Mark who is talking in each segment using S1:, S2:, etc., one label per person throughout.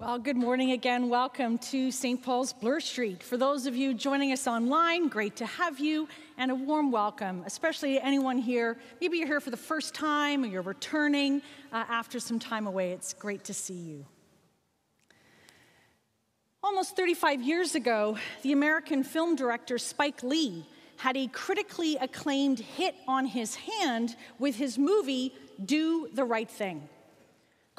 S1: Well, good morning again. Welcome to St. Paul's Bloor Street. For those of you joining us online, great to have you, and a warm welcome, especially anyone here. Maybe you're here for the first time or you're returning uh, after some time away. It's great to see you. Almost 35 years ago, the American film director Spike Lee had a critically acclaimed hit on his hand with his movie, Do the Right Thing.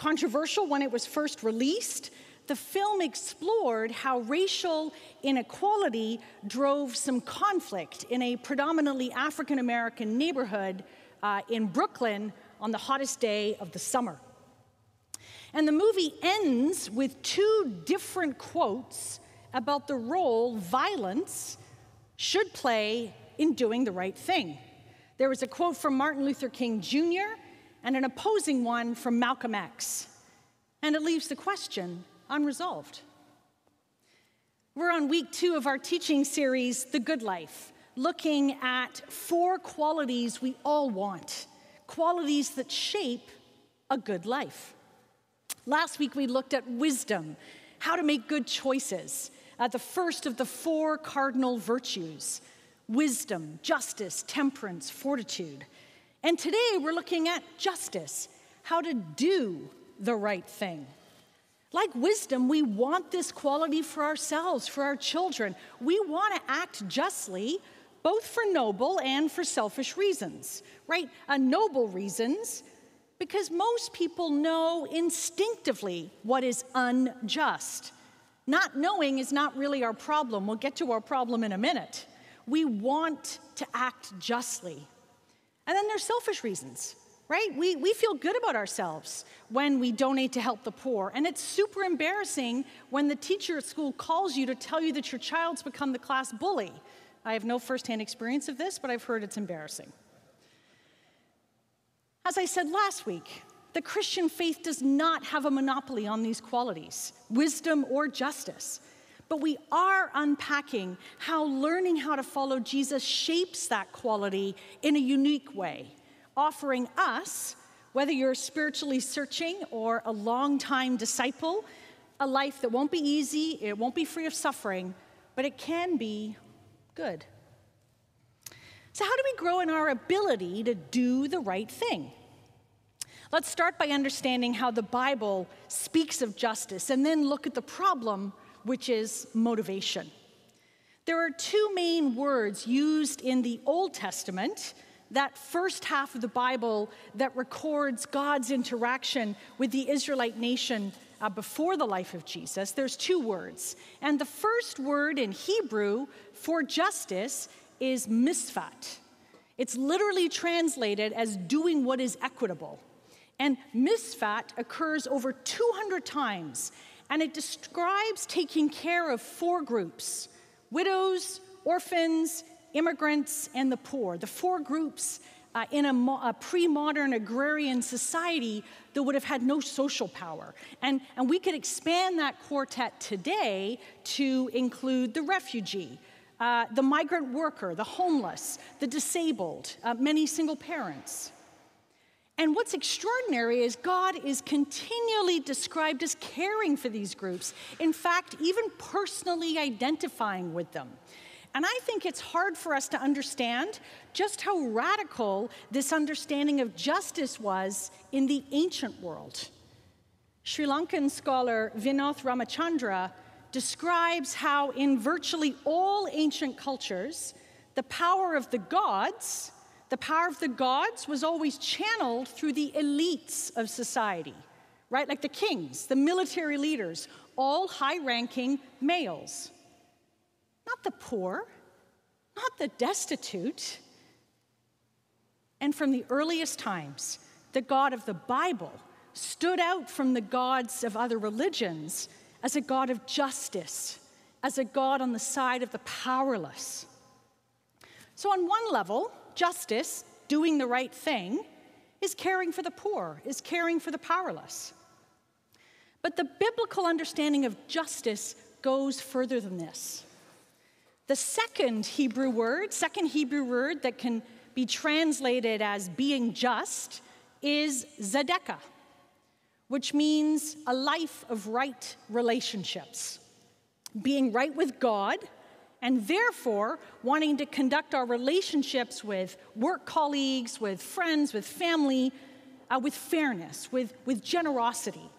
S1: Controversial when it was first released, the film explored how racial inequality drove some conflict in a predominantly African American neighborhood uh, in Brooklyn on the hottest day of the summer. And the movie ends with two different quotes about the role violence should play in doing the right thing. There was a quote from Martin Luther King Jr and an opposing one from Malcolm X. And it leaves the question unresolved. We're on week two of our teaching series, The Good Life, looking at four qualities we all want, qualities that shape a good life. Last week we looked at wisdom, how to make good choices, uh, the first of the four cardinal virtues wisdom, justice, temperance, fortitude. And today we're looking at justice, how to do the right thing. Like wisdom, we want this quality for ourselves, for our children. We want to act justly, both for noble and for selfish reasons, right? Uh, noble reasons, because most people know instinctively what is unjust. Not knowing is not really our problem. We'll get to our problem in a minute. We want to act justly. And then there's selfish reasons, right? We, we feel good about ourselves when we donate to help the poor. And it's super embarrassing when the teacher at school calls you to tell you that your child's become the class bully. I have no firsthand experience of this, but I've heard it's embarrassing. As I said last week, the Christian faith does not have a monopoly on these qualities, wisdom or justice. But we are unpacking how learning how to follow Jesus shapes that quality in a unique way, offering us, whether you're spiritually searching or a long-time disciple, a life that won't be easy, it won't be free of suffering, but it can be good. So, how do we grow in our ability to do the right thing? Let's start by understanding how the Bible speaks of justice and then look at the problem which is motivation. There are two main words used in the Old Testament, that first half of the Bible that records God's interaction with the Israelite nation uh, before the life of Jesus. There's two words. And the first word in Hebrew for justice is mishpat. It's literally translated as doing what is equitable. And mishpat occurs over 200 times and it describes taking care of four groups widows, orphans, immigrants, and the poor. The four groups uh, in a, mo- a pre modern agrarian society that would have had no social power. And, and we could expand that quartet today to include the refugee. Uh, the migrant worker, the homeless, the disabled, uh, many single parents. And what's extraordinary is God is continually described as caring for these groups, in fact, even personally identifying with them. And I think it's hard for us to understand just how radical this understanding of justice was in the ancient world. Sri Lankan scholar Vinoth Ramachandra describes how, in virtually all ancient cultures, the power of the gods the power of the gods was always channeled through the elites of society, right? Like the kings, the military leaders, all high ranking males. Not the poor, not the destitute. And from the earliest times, the God of the Bible stood out from the gods of other religions as a God of justice, as a God on the side of the powerless. So, on one level, justice, doing the right thing, is caring for the poor, is caring for the powerless. But the biblical understanding of justice goes further than this. The second Hebrew word, second Hebrew word that can be translated as being just, is tzedakah, which means a life of right relationships, being right with God, and therefore wanting to conduct our relationships with work colleagues, with friends, with family, uh, with fairness, with, with generosity.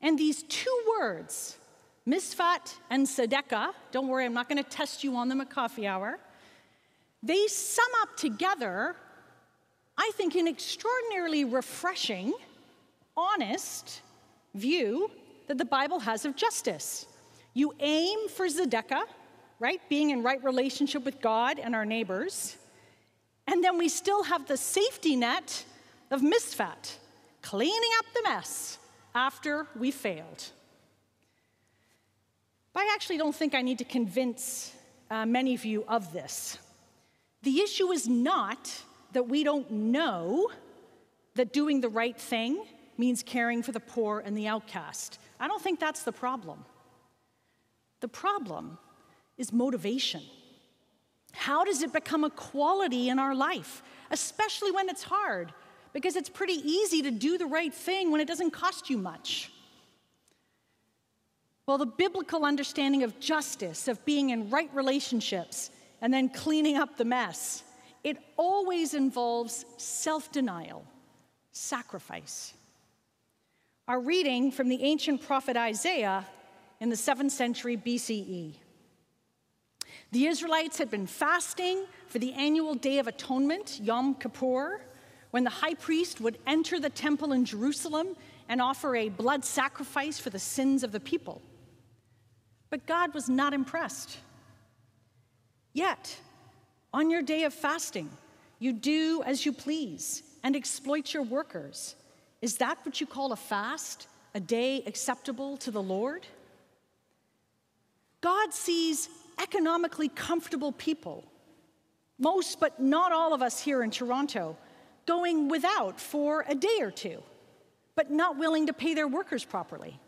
S1: And these two words, mishpat and tzedakah, don't worry, I'm not going to test you on them at coffee hour, they sum up together, I think, an extraordinarily refreshing, honest view that the Bible has of justice. You aim for tzedakah, right? Being in right relationship with God and our neighbors. And then we still have the safety net of mishpat, cleaning up the mess after we failed. But I actually don't think I need to convince uh, many of you of this. The issue is not that we don't know that doing the right thing means caring for the poor and the outcast. I don't think that's the problem. The problem is motivation. How does it become a quality in our life, especially when it's hard? Because it's pretty easy to do the right thing when it doesn't cost you much. Well, the biblical understanding of justice, of being in right relationships, and then cleaning up the mess, it always involves self denial, sacrifice. Our reading from the ancient prophet Isaiah in the 7th century BCE. The Israelites had been fasting for the annual Day of Atonement, Yom Kippur, when the high priest would enter the temple in Jerusalem and offer a blood sacrifice for the sins of the people. But God was not impressed. Yet, on your day of fasting, you do as you please and exploit your workers. Is that what you call a fast? A day acceptable to the Lord? God sees economically comfortable people, most but not all of us here in Toronto, going without for a day or two, but not willing to pay their workers properly.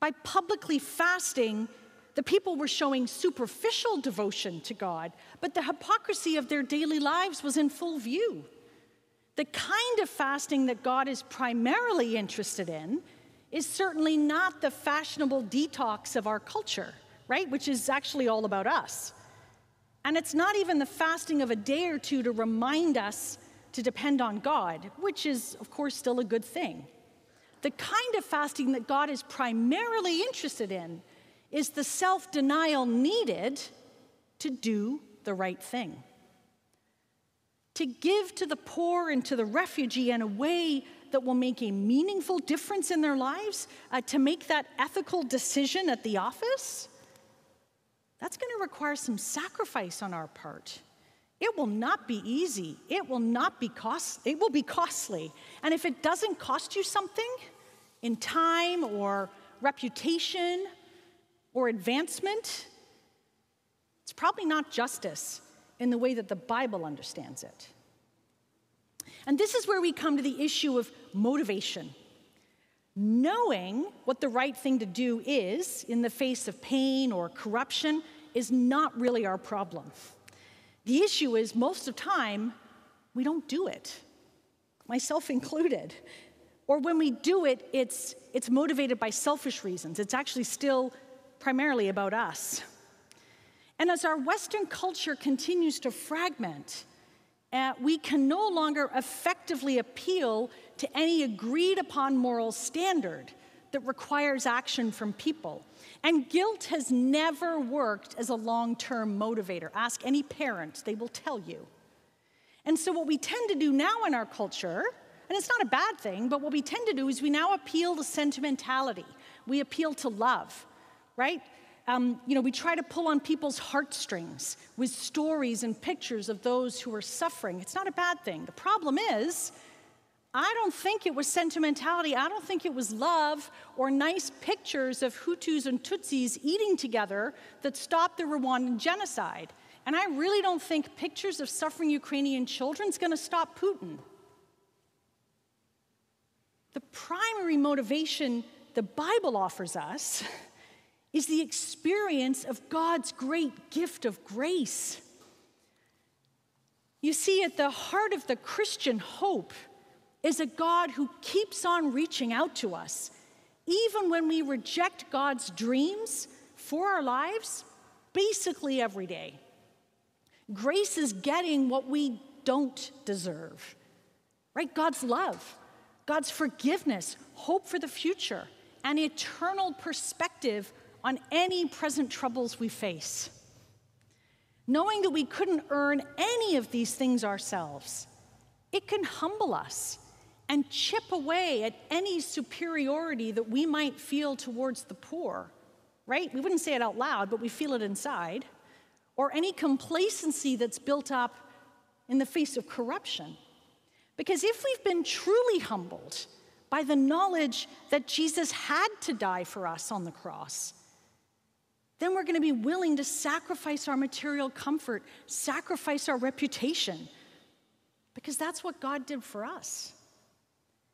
S1: By publicly fasting, the people were showing superficial devotion to God, but the hypocrisy of their daily lives was in full view. The kind of fasting that God is primarily interested in is certainly not the fashionable detox of our culture right? Which is actually all about us. And it's not even the fasting of a day or two to remind us to depend on God, which is, of course, still a good thing. The kind of fasting that God is primarily interested in is the self denial needed to do the right thing. To give to the poor and to the refugee in a way that will make a meaningful difference in their lives, uh, to make that ethical decision at the office, that's going to require some sacrifice on our part. It will not be easy. It will not be cost it will be costly. And if it doesn't cost you something in time or reputation or advancement, it's probably not justice in the way that the Bible understands it. And this is where we come to the issue of motivation. Knowing what the right thing to do is in the face of pain or corruption is not really our problem. The issue is most of the time, we don't do it, myself included. Or when we do it, it's, it's motivated by selfish reasons. It's actually still primarily about us. And as our Western culture continues to fragment, uh, we can no longer effectively appeal to any agreed upon moral standard that requires action from people. And guilt has never worked as a long term motivator. Ask any parent, they will tell you. And so, what we tend to do now in our culture, and it's not a bad thing, but what we tend to do is we now appeal to sentimentality, we appeal to love, right? Um, you know, we try to pull on people's heartstrings with stories and pictures of those who are suffering. It's not a bad thing. The problem is, I don't think it was sentimentality. I don't think it was love or nice pictures of Hutus and Tutsis eating together that stopped the Rwandan genocide. And I really don't think pictures of suffering Ukrainian children is going to stop Putin. The primary motivation the Bible offers us is the experience of God's great gift of grace. You see, at the heart of the Christian hope, is a God who keeps on reaching out to us, even when we reject God's dreams for our lives, basically every day. Grace is getting what we don't deserve, right? God's love, God's forgiveness, hope for the future, an eternal perspective on any present troubles we face. Knowing that we couldn't earn any of these things ourselves, it can humble us and chip away at any superiority that we might feel towards the poor, right? We wouldn't say it out loud, but we feel it inside. Or any complacency that's built up in the face of corruption. Because if we've been truly humbled by the knowledge that Jesus had to die for us on the cross, then we're going to be willing to sacrifice our material comfort, sacrifice our reputation, because that's what God did for us.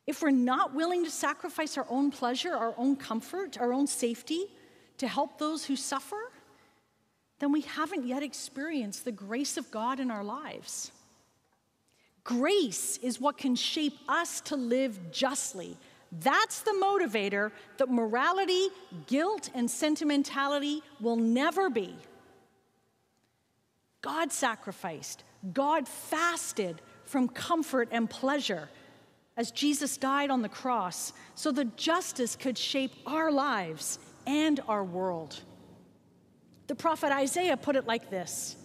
S1: If we're not willing to sacrifice our own pleasure, our own comfort, our own safety to help those who suffer, then we haven't yet experienced the grace of God in our lives. Grace is what can shape us to live justly, that's the motivator that morality, guilt, and sentimentality will never be. God sacrificed, God fasted from comfort and pleasure as Jesus died on the cross so that justice could shape our lives and our world. The prophet Isaiah put it like this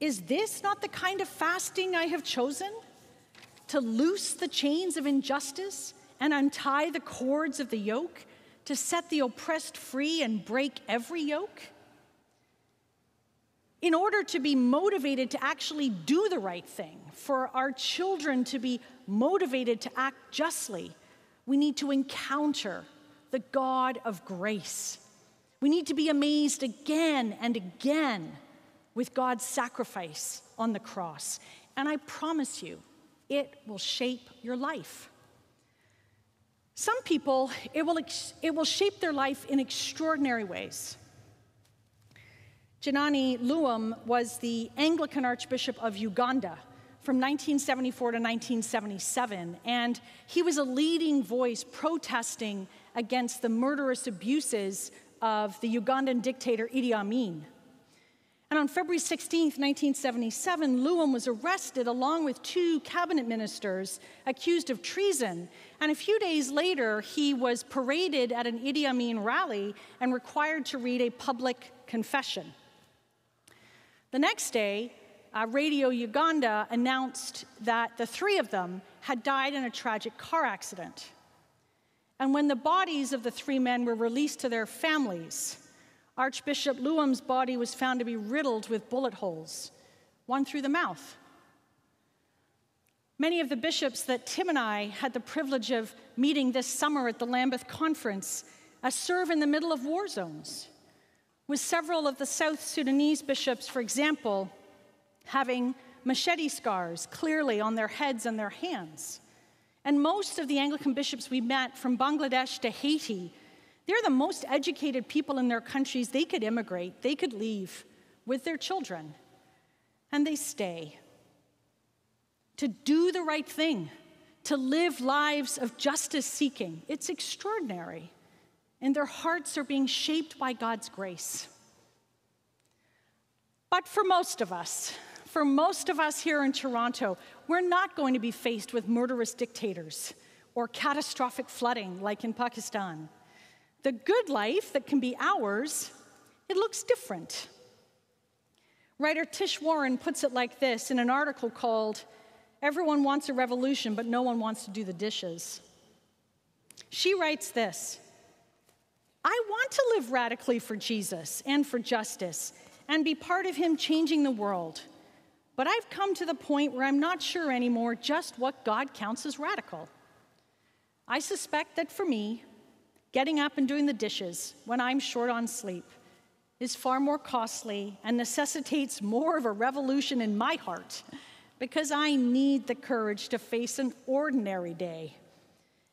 S1: Is this not the kind of fasting I have chosen? To loose the chains of injustice and untie the cords of the yoke, to set the oppressed free and break every yoke? In order to be motivated to actually do the right thing, for our children to be motivated to act justly, we need to encounter the God of grace. We need to be amazed again and again with God's sacrifice on the cross. And I promise you, it will shape your life. Some people, it will, it will shape their life in extraordinary ways. Janani Luwum was the Anglican Archbishop of Uganda from 1974 to 1977, and he was a leading voice protesting against the murderous abuses of the Ugandan dictator Idi Amin. And on February 16, 1977, Luwum was arrested along with two cabinet ministers accused of treason. And a few days later, he was paraded at an Idi Amin rally and required to read a public confession. The next day, uh, Radio Uganda announced that the three of them had died in a tragic car accident. And when the bodies of the three men were released to their families, Archbishop Luwum's body was found to be riddled with bullet holes, one through the mouth. Many of the bishops that Tim and I had the privilege of meeting this summer at the Lambeth Conference uh, serve in the middle of war zones, with several of the South Sudanese bishops, for example, having machete scars clearly on their heads and their hands. And most of the Anglican bishops we met from Bangladesh to Haiti they're the most educated people in their countries. They could immigrate, they could leave with their children, and they stay to do the right thing, to live lives of justice seeking. It's extraordinary. And their hearts are being shaped by God's grace. But for most of us, for most of us here in Toronto, we're not going to be faced with murderous dictators or catastrophic flooding like in Pakistan. The good life that can be ours, it looks different. Writer Tish Warren puts it like this in an article called Everyone Wants a Revolution, but No One Wants to Do the Dishes. She writes this I want to live radically for Jesus and for justice and be part of Him changing the world. But I've come to the point where I'm not sure anymore just what God counts as radical. I suspect that for me, Getting up and doing the dishes when I'm short on sleep is far more costly and necessitates more of a revolution in my heart because I need the courage to face an ordinary day.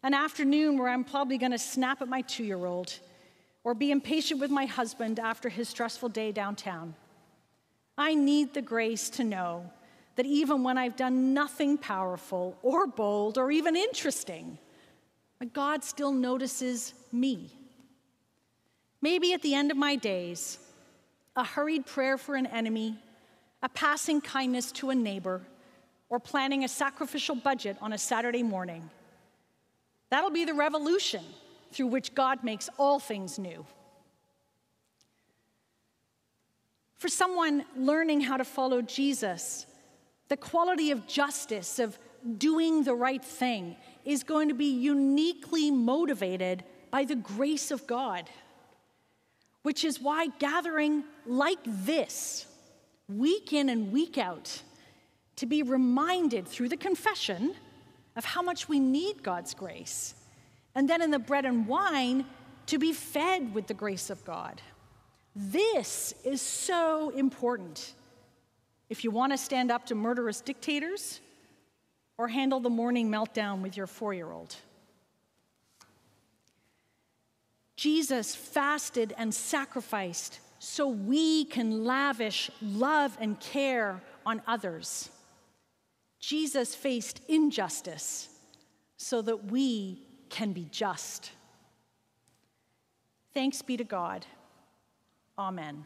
S1: An afternoon where I'm probably going to snap at my two year old or be impatient with my husband after his stressful day downtown. I need the grace to know that even when I've done nothing powerful or bold or even interesting, God still notices me. Maybe at the end of my days, a hurried prayer for an enemy, a passing kindness to a neighbor, or planning a sacrificial budget on a Saturday morning. That'll be the revolution through which God makes all things new. For someone learning how to follow Jesus, the quality of justice, of doing the right thing, is going to be uniquely motivated by the grace of God. Which is why gathering like this, week in and week out, to be reminded through the confession of how much we need God's grace, and then in the bread and wine, to be fed with the grace of God. This is so important. If you want to stand up to murderous dictators or handle the morning meltdown with your four year old. Jesus fasted and sacrificed so we can lavish love and care on others. Jesus faced injustice so that we can be just. Thanks be to God. Amen.